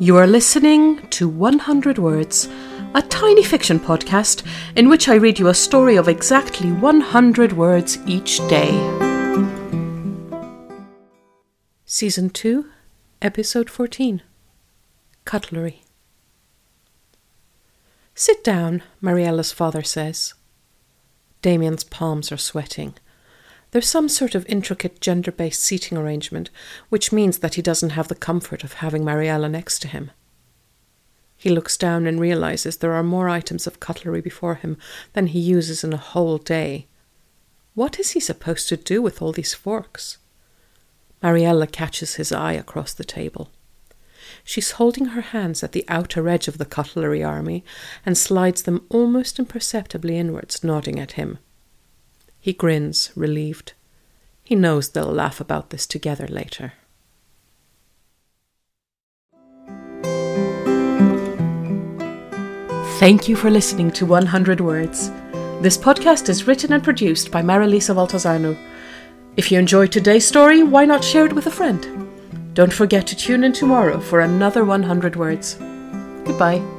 You are listening to 100 Words, a tiny fiction podcast in which I read you a story of exactly 100 words each day. Season 2, Episode 14 Cutlery. Sit down, Mariella's father says. Damien's palms are sweating. There's some sort of intricate gender based seating arrangement, which means that he doesn't have the comfort of having Mariella next to him. He looks down and realizes there are more items of cutlery before him than he uses in a whole day. What is he supposed to do with all these forks? Mariella catches his eye across the table. She's holding her hands at the outer edge of the cutlery army and slides them almost imperceptibly inwards, nodding at him. He grins, relieved. He knows they'll laugh about this together later. Thank you for listening to 100 Words. This podcast is written and produced by Marilisa Valtazano. If you enjoyed today's story, why not share it with a friend? Don't forget to tune in tomorrow for another 100 Words. Goodbye.